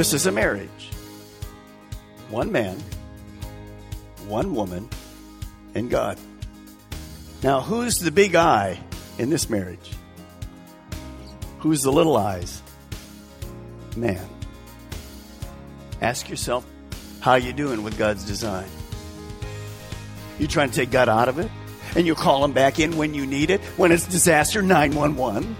This is a marriage. One man, one woman, and God. Now, who's the big I in this marriage? Who's the little eyes? Man. Ask yourself, how you doing with God's design? You trying to take God out of it? And you call him back in when you need it? When it's disaster 911?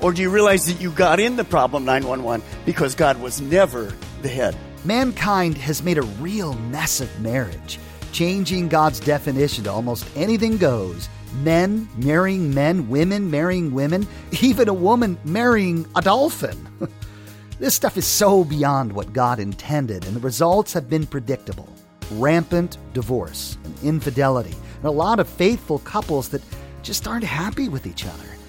Or do you realize that you got in the problem 911 because God was never the head? Mankind has made a real mess of marriage, changing God's definition to almost anything goes. Men marrying men, women marrying women, even a woman marrying a dolphin. this stuff is so beyond what God intended, and the results have been predictable rampant divorce and infidelity, and a lot of faithful couples that just aren't happy with each other.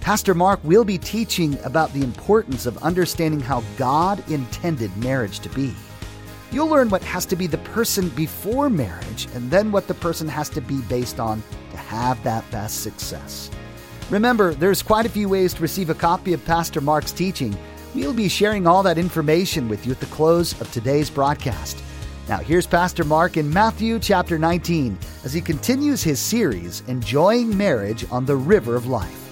Pastor Mark will be teaching about the importance of understanding how God intended marriage to be. You'll learn what has to be the person before marriage and then what the person has to be based on to have that best success. Remember, there's quite a few ways to receive a copy of Pastor Mark's teaching. We'll be sharing all that information with you at the close of today's broadcast. Now, here's Pastor Mark in Matthew chapter 19 as he continues his series, Enjoying Marriage on the River of Life.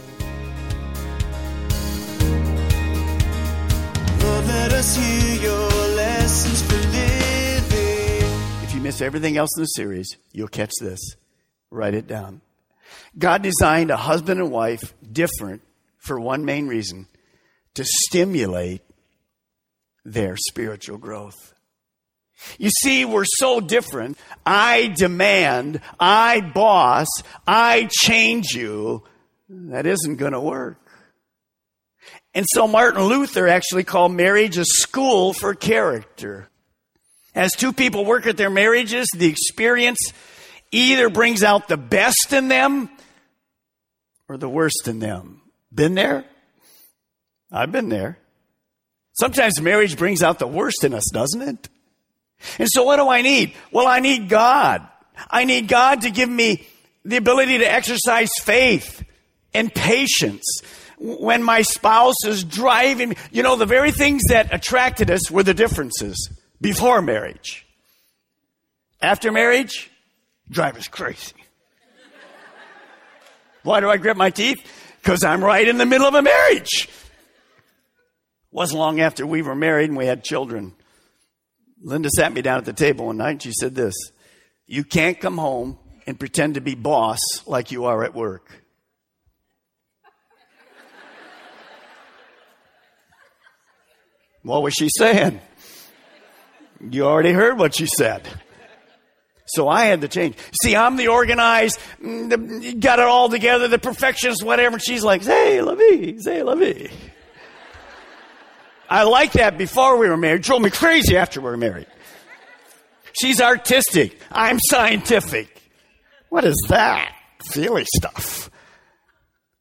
If you miss everything else in the series, you'll catch this. Write it down. God designed a husband and wife different for one main reason to stimulate their spiritual growth. You see, we're so different. I demand, I boss, I change you. That isn't going to work. And so Martin Luther actually called marriage a school for character. As two people work at their marriages, the experience either brings out the best in them or the worst in them. Been there? I've been there. Sometimes marriage brings out the worst in us, doesn't it? And so what do I need? Well, I need God. I need God to give me the ability to exercise faith and patience when my spouse is driving. You know, the very things that attracted us were the differences before marriage. After marriage, drive us crazy. Why do I grit my teeth? Because I'm right in the middle of a marriage. Wasn't long after we were married and we had children. Linda sat me down at the table one night and she said this You can't come home and pretend to be boss like you are at work. What was she saying? You already heard what she said. So I had to change. See, I'm the organized, mm, got it all together, the perfectionist, whatever. And she's like, say la vie, say la vie. I liked that before we were married. Drove me crazy after we were married. She's artistic. I'm scientific. What is that? Feely stuff.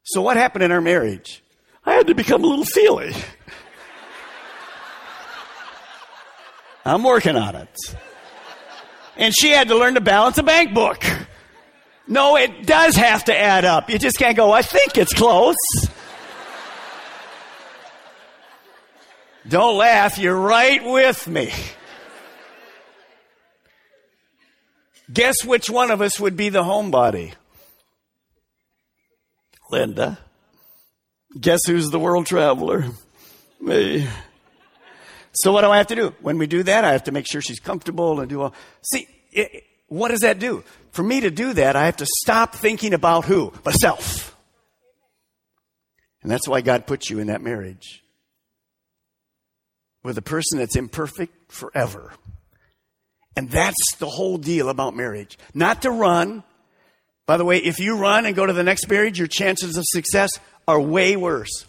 So what happened in our marriage? I had to become a little feely. I'm working on it. And she had to learn to balance a bank book. No, it does have to add up. You just can't go, I think it's close. Don't laugh, you're right with me. Guess which one of us would be the homebody? Linda. Guess who's the world traveler? Me. So what do I have to do? When we do that, I have to make sure she's comfortable and do all. See, it, what does that do? For me to do that, I have to stop thinking about who? Myself. And that's why God put you in that marriage. with a person that's imperfect forever. And that's the whole deal about marriage. Not to run. By the way, if you run and go to the next marriage, your chances of success are way worse.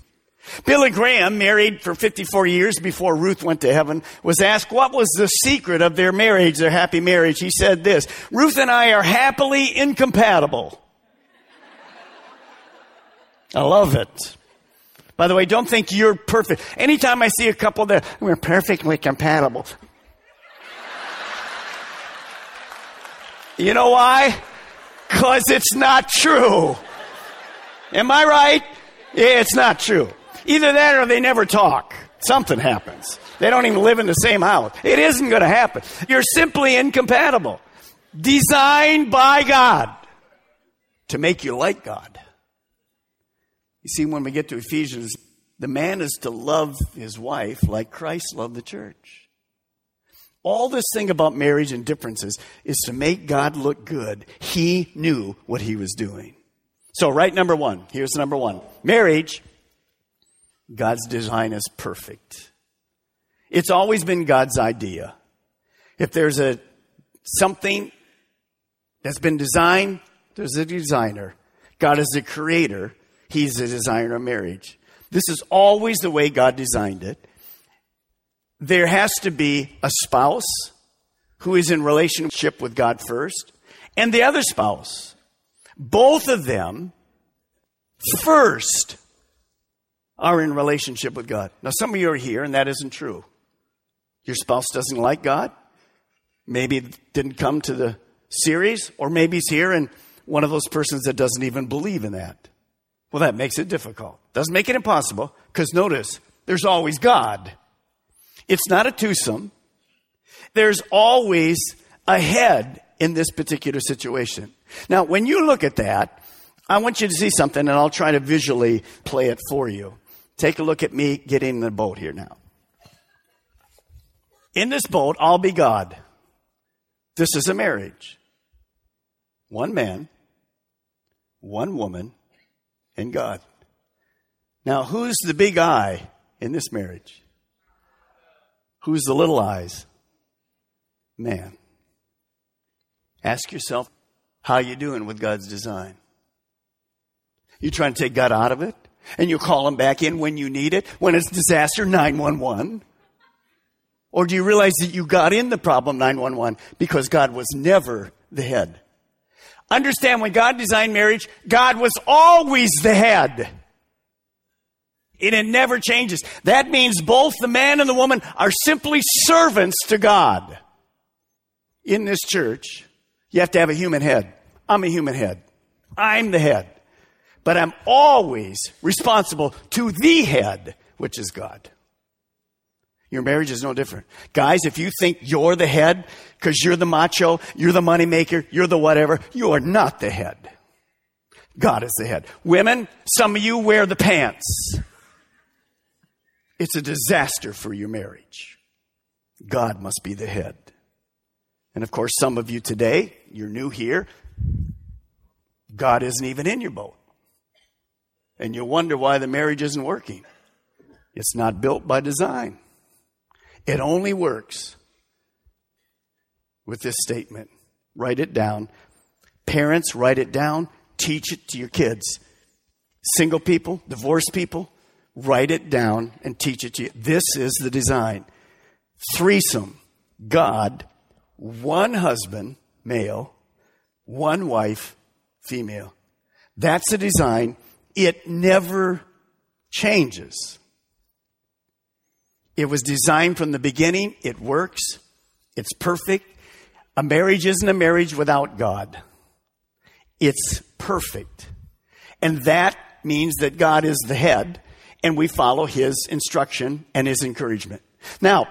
Billy Graham, married for 54 years before Ruth went to heaven, was asked what was the secret of their marriage, their happy marriage. He said this, Ruth and I are happily incompatible. I love it. By the way, don't think you're perfect. Anytime I see a couple that we're perfectly compatible. You know why? Cause it's not true. Am I right? Yeah, it's not true. Either that or they never talk. Something happens. They don't even live in the same house. It isn't going to happen. You're simply incompatible. Designed by God to make you like God. You see, when we get to Ephesians, the man is to love his wife like Christ loved the church. All this thing about marriage and differences is to make God look good. He knew what he was doing. So, right number one, here's number one marriage, God's design is perfect. It's always been God's idea. If there's a something that's been designed, there's a designer. God is the creator. He's the designer of marriage. This is always the way God designed it. There has to be a spouse who is in relationship with God first and the other spouse. Both of them first are in relationship with God. Now, some of you are here and that isn't true. Your spouse doesn't like God. Maybe didn't come to the series, or maybe he's here and one of those persons that doesn't even believe in that. Well, that makes it difficult. Doesn't make it impossible, because notice, there's always God. It's not a twosome. There's always a head in this particular situation. Now, when you look at that, I want you to see something, and I'll try to visually play it for you. Take a look at me getting in the boat here now. In this boat, I'll be God. This is a marriage. One man, one woman, and God. Now, who's the big I in this marriage? Who's the little eyes? Man. Ask yourself, how you doing with God's design? You trying to take God out of it? And you call them back in when you need it? When it's disaster 911? Or do you realize that you got in the problem 911 because God was never the head? Understand when God designed marriage, God was always the head. And it never changes. That means both the man and the woman are simply servants to God. In this church, you have to have a human head. I'm a human head. I'm the head. But I'm always responsible to the head, which is God. Your marriage is no different. Guys, if you think you're the head because you're the macho, you're the moneymaker, you're the whatever, you are not the head. God is the head. Women, some of you wear the pants. It's a disaster for your marriage. God must be the head. And of course, some of you today, you're new here, God isn't even in your boat. And you wonder why the marriage isn't working. It's not built by design. It only works with this statement. Write it down. Parents, write it down. Teach it to your kids. Single people, divorced people, write it down and teach it to you. This is the design. Threesome. God, one husband, male, one wife, female. That's the design. It never changes. It was designed from the beginning. It works. It's perfect. A marriage isn't a marriage without God. It's perfect. And that means that God is the head and we follow his instruction and his encouragement. Now,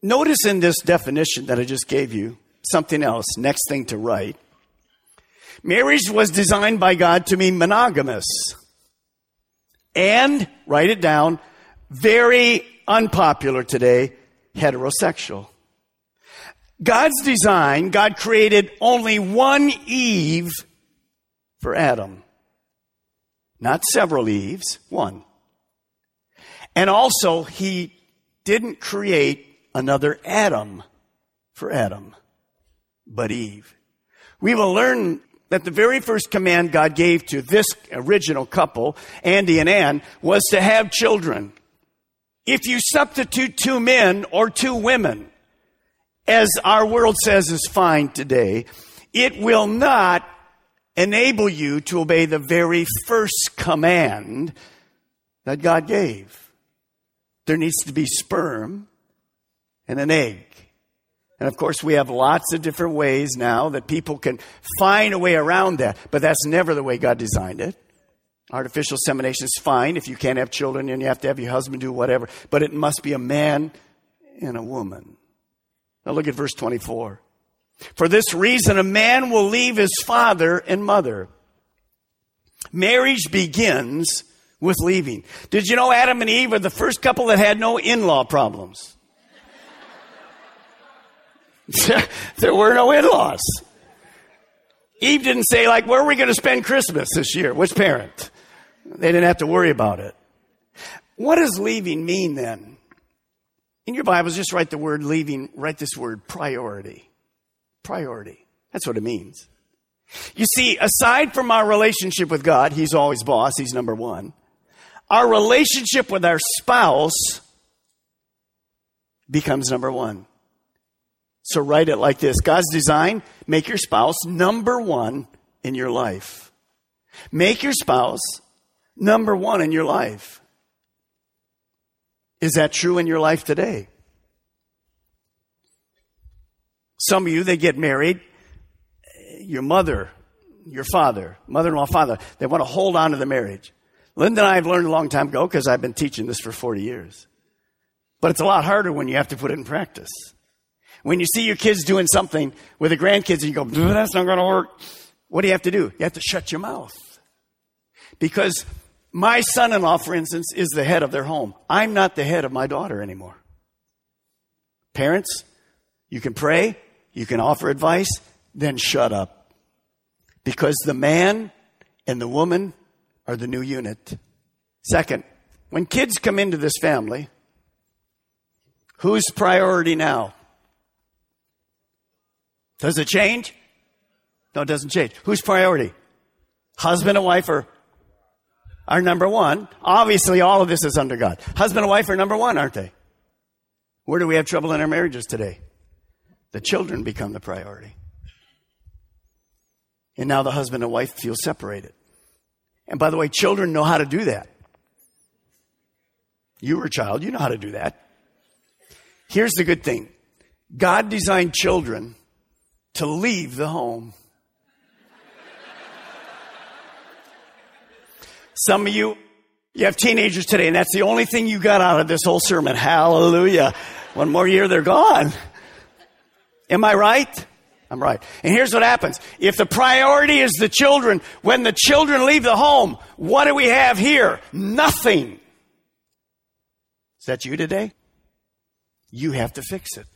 notice in this definition that I just gave you something else, next thing to write. Marriage was designed by God to be monogamous and, write it down, very unpopular today, heterosexual. God's design, God created only one Eve for Adam. Not several Eves, one. And also, He didn't create another Adam for Adam, but Eve. We will learn that the very first command God gave to this original couple, Andy and Ann, was to have children. If you substitute two men or two women, as our world says is fine today, it will not enable you to obey the very first command that God gave. There needs to be sperm and an egg. And of course, we have lots of different ways now that people can find a way around that, but that's never the way God designed it. Artificial insemination is fine if you can't have children and you have to have your husband do whatever, but it must be a man and a woman. Now look at verse 24. For this reason, a man will leave his father and mother. Marriage begins with leaving. Did you know Adam and Eve are the first couple that had no in-law problems? there were no in-laws. Eve didn't say like, where are we going to spend Christmas this year? Which parent? They didn't have to worry about it. What does leaving mean then? In your Bibles, just write the word leaving, write this word priority. Priority. That's what it means. You see, aside from our relationship with God, He's always boss, He's number one. Our relationship with our spouse becomes number one. So write it like this God's design, make your spouse number one in your life. Make your spouse number one in your life. Is that true in your life today? Some of you, they get married. Your mother, your father, mother in law, father, they want to hold on to the marriage. Linda and I have learned a long time ago because I've been teaching this for 40 years. But it's a lot harder when you have to put it in practice. When you see your kids doing something with the grandkids and you go, that's not going to work. What do you have to do? You have to shut your mouth. Because my son in law, for instance, is the head of their home. I'm not the head of my daughter anymore. Parents, you can pray, you can offer advice, then shut up. Because the man and the woman are the new unit. Second, when kids come into this family, who's priority now? Does it change? No, it doesn't change. Who's priority? Husband and wife are, are number one. Obviously, all of this is under God. Husband and wife are number one, aren't they? Where do we have trouble in our marriages today? The children become the priority. And now the husband and wife feel separated. And by the way, children know how to do that. You were a child, you know how to do that. Here's the good thing God designed children to leave the home. Some of you, you have teenagers today, and that's the only thing you got out of this whole sermon. Hallelujah. One more year, they're gone. Am I right? I'm right. And here's what happens. If the priority is the children, when the children leave the home, what do we have here? Nothing. Is that you today? You have to fix it.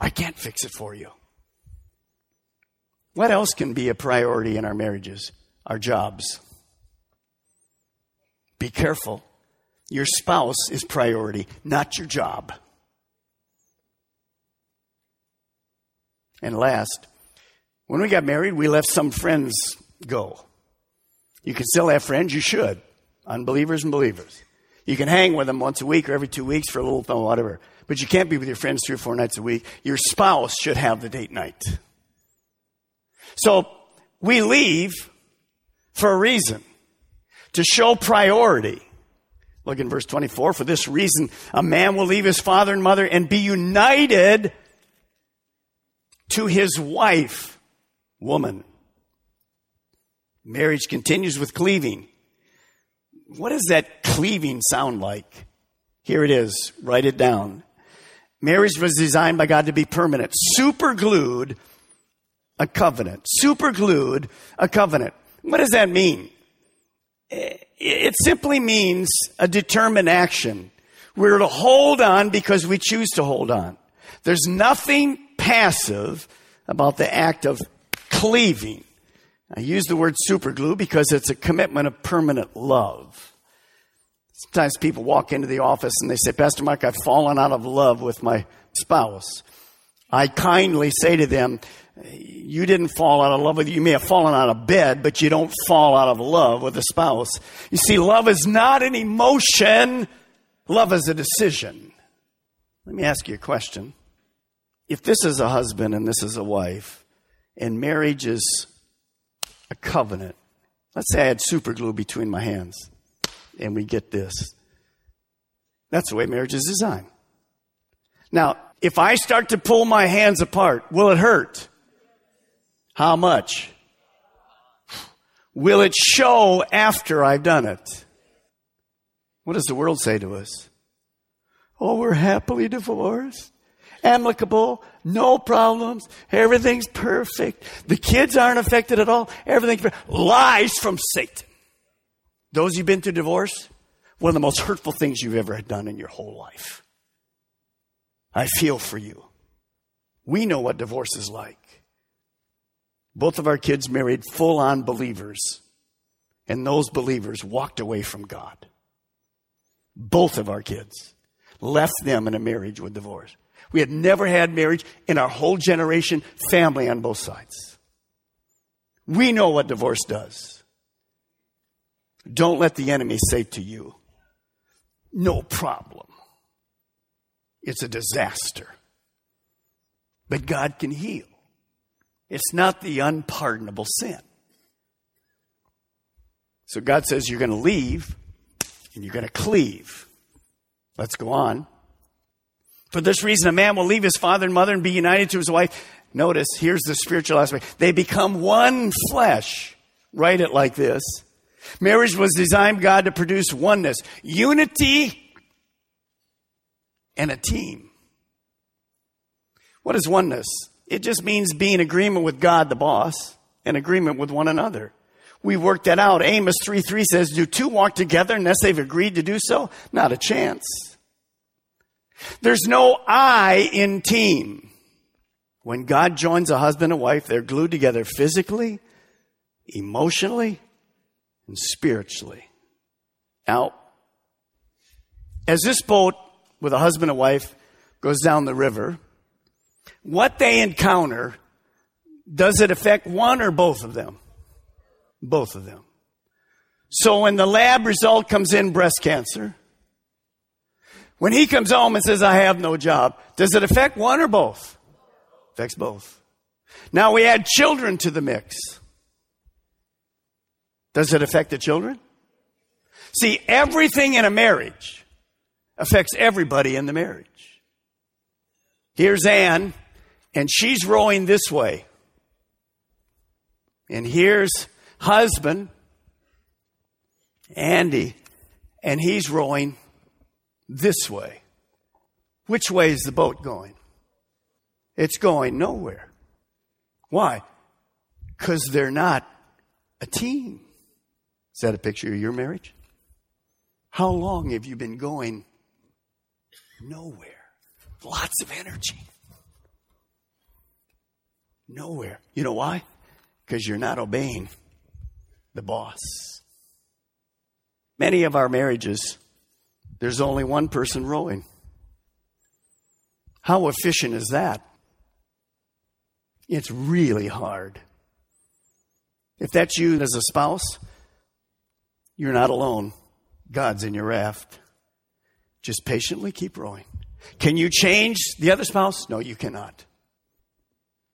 I can't fix it for you. What else can be a priority in our marriages? Our jobs. Be careful. Your spouse is priority, not your job. And last, when we got married, we let some friends go. You can still have friends, you should. Unbelievers and believers. You can hang with them once a week or every two weeks for a little whatever. But you can't be with your friends three or four nights a week. Your spouse should have the date night. So we leave for a reason. To show priority. Look in verse 24. For this reason, a man will leave his father and mother and be united to his wife, woman. Marriage continues with cleaving. What does that cleaving sound like? Here it is. Write it down. Marriage was designed by God to be permanent, super glued a covenant. Super glued a covenant. What does that mean? It simply means a determined action. We're to hold on because we choose to hold on. There's nothing passive about the act of cleaving. I use the word superglue because it's a commitment of permanent love. Sometimes people walk into the office and they say, Pastor Mike, I've fallen out of love with my spouse. I kindly say to them, you didn't fall out of love with you. May have fallen out of bed, but you don't fall out of love with a spouse. You see, love is not an emotion. Love is a decision. Let me ask you a question. If this is a husband and this is a wife, and marriage is a covenant, let's say I had super glue between my hands and we get this. That's the way marriage is designed. Now, if I start to pull my hands apart, will it hurt? How much? Will it show after I've done it? What does the world say to us? Oh, we're happily divorced, amicable, no problems, everything's perfect. The kids aren't affected at all. Everything's lies from Satan. Those who've been through divorce, one of the most hurtful things you've ever done in your whole life. I feel for you. We know what divorce is like. Both of our kids married full on believers, and those believers walked away from God. Both of our kids left them in a marriage with divorce. We had never had marriage in our whole generation, family on both sides. We know what divorce does. Don't let the enemy say to you, no problem. It's a disaster. But God can heal. It's not the unpardonable sin. So God says you're going to leave and you're going to cleave. Let's go on. For this reason, a man will leave his father and mother and be united to his wife. Notice, here's the spiritual aspect. They become one flesh. Write it like this. Marriage was designed God to produce oneness, unity, and a team. What is oneness? It just means being in agreement with God, the boss, and agreement with one another. We worked that out. Amos 3 3 says, Do two walk together unless they've agreed to do so? Not a chance. There's no I in team. When God joins a husband and wife, they're glued together physically, emotionally, and spiritually. Now, as this boat with a husband and wife goes down the river, what they encounter, does it affect one or both of them? Both of them. So when the lab result comes in breast cancer, when he comes home and says, I have no job, does it affect one or both? Affects both. Now we add children to the mix. Does it affect the children? See, everything in a marriage affects everybody in the marriage. Here's Anne and she's rowing this way. And here's husband, Andy, and he's rowing this way. Which way is the boat going? It's going nowhere. Why? Because they're not a team. Is that a picture of your marriage? How long have you been going nowhere? Lots of energy. Nowhere. You know why? Because you're not obeying the boss. Many of our marriages, there's only one person rowing. How efficient is that? It's really hard. If that's you as a spouse, you're not alone. God's in your raft. Just patiently keep rowing. Can you change the other spouse? No, you cannot.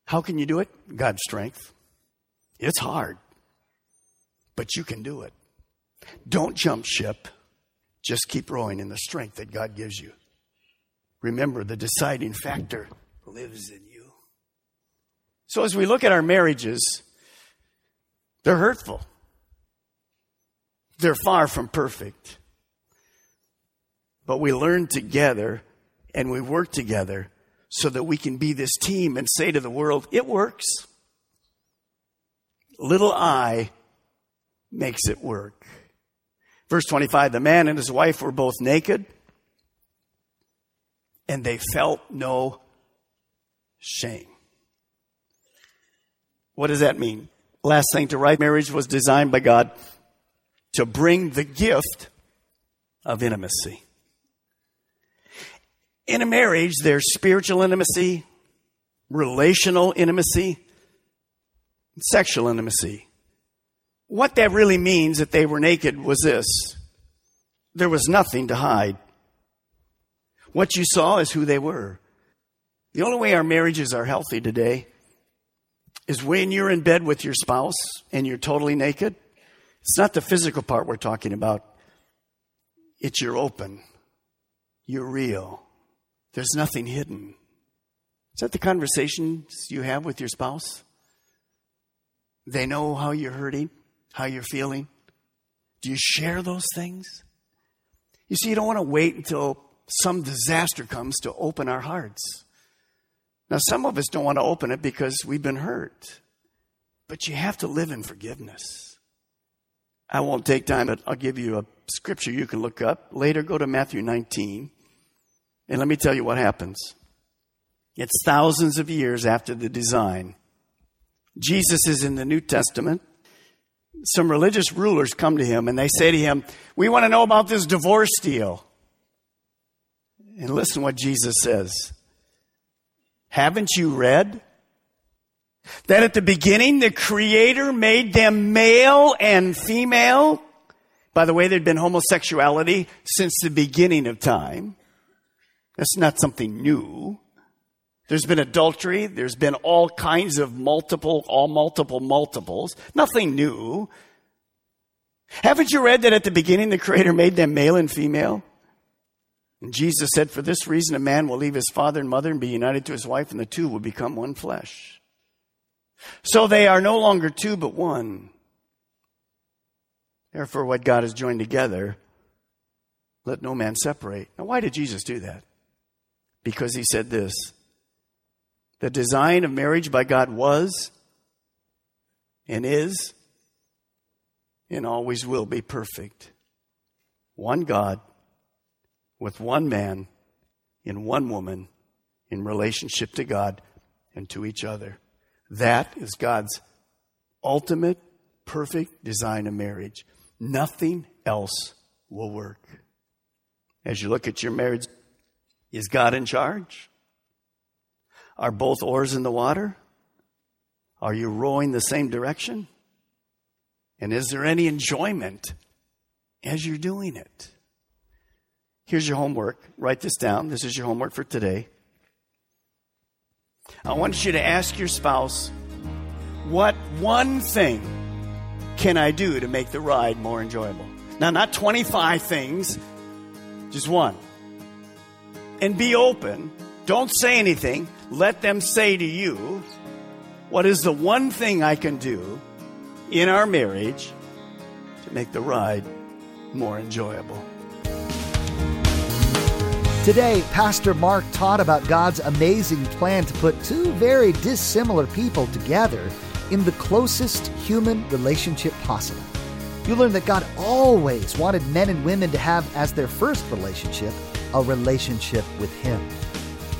How can you do it? God's strength. It's hard, but you can do it. Don't jump ship. Just keep rowing in the strength that God gives you. Remember, the deciding factor lives in you. So, as we look at our marriages, they're hurtful, they're far from perfect. But we learn together and we work together so that we can be this team and say to the world, it works. Little I makes it work. Verse 25 the man and his wife were both naked, and they felt no shame. What does that mean? Last thing to write marriage was designed by God to bring the gift of intimacy. In a marriage, there's spiritual intimacy, relational intimacy, sexual intimacy. What that really means that they were naked was this there was nothing to hide. What you saw is who they were. The only way our marriages are healthy today is when you're in bed with your spouse and you're totally naked. It's not the physical part we're talking about. It's you're open. You're real. There's nothing hidden. Is that the conversations you have with your spouse? They know how you're hurting, how you're feeling. Do you share those things? You see, you don't want to wait until some disaster comes to open our hearts. Now, some of us don't want to open it because we've been hurt, but you have to live in forgiveness. I won't take time, but I'll give you a scripture you can look up. Later, go to Matthew 19, and let me tell you what happens. It's thousands of years after the design. Jesus is in the New Testament. Some religious rulers come to him and they say to him, We want to know about this divorce deal. And listen what Jesus says. Haven't you read that at the beginning the Creator made them male and female? By the way, there'd been homosexuality since the beginning of time. That's not something new. There's been adultery. There's been all kinds of multiple, all multiple multiples. Nothing new. Haven't you read that at the beginning the Creator made them male and female? And Jesus said, For this reason, a man will leave his father and mother and be united to his wife, and the two will become one flesh. So they are no longer two, but one. Therefore, what God has joined together, let no man separate. Now, why did Jesus do that? Because he said this The design of marriage by God was and is and always will be perfect. One God with one man in one woman in relationship to God and to each other. That is God's ultimate perfect design of marriage. Nothing else will work. As you look at your marriage, is God in charge? Are both oars in the water? Are you rowing the same direction? And is there any enjoyment as you're doing it? Here's your homework. Write this down. This is your homework for today. I want you to ask your spouse, what one thing can I do to make the ride more enjoyable? Now, not 25 things, just one. And be open. Don't say anything. Let them say to you, what is the one thing I can do in our marriage to make the ride more enjoyable? Today, Pastor Mark taught about God's amazing plan to put two very dissimilar people together in the closest human relationship possible. You learn that God always wanted men and women to have as their first relationship a relationship with Him.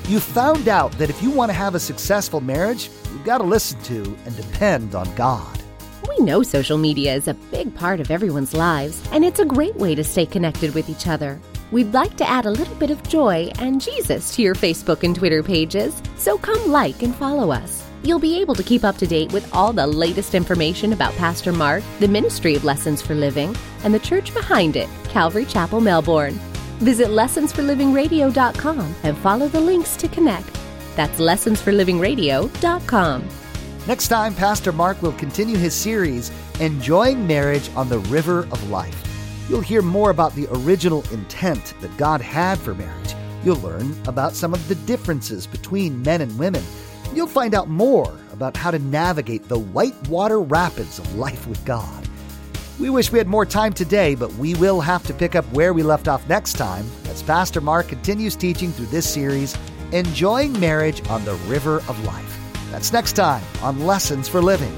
You found out that if you want to have a successful marriage, you've got to listen to and depend on God. We know social media is a big part of everyone's lives, and it's a great way to stay connected with each other. We'd like to add a little bit of joy and Jesus to your Facebook and Twitter pages, so come like and follow us. You'll be able to keep up to date with all the latest information about Pastor Mark, the Ministry of Lessons for Living, and the church behind it, Calvary Chapel, Melbourne. Visit lessonsforlivingradio.com and follow the links to connect. That's lessonsforlivingradio.com. Next time, Pastor Mark will continue his series, Enjoying Marriage on the River of Life. You'll hear more about the original intent that God had for marriage. You'll learn about some of the differences between men and women. You'll find out more about how to navigate the whitewater rapids of life with God. We wish we had more time today, but we will have to pick up where we left off next time as Pastor Mark continues teaching through this series, Enjoying Marriage on the River of Life. That's next time on Lessons for Living.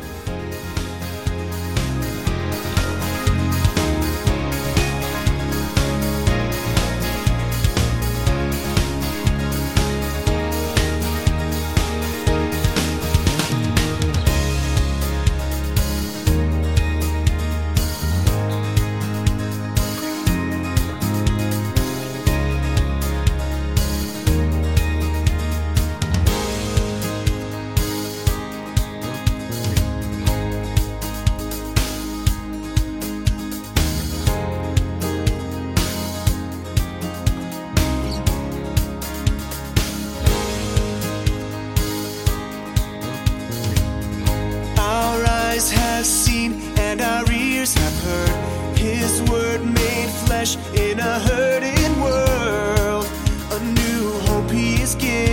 Flesh in a hurting world. A new hope he is giving.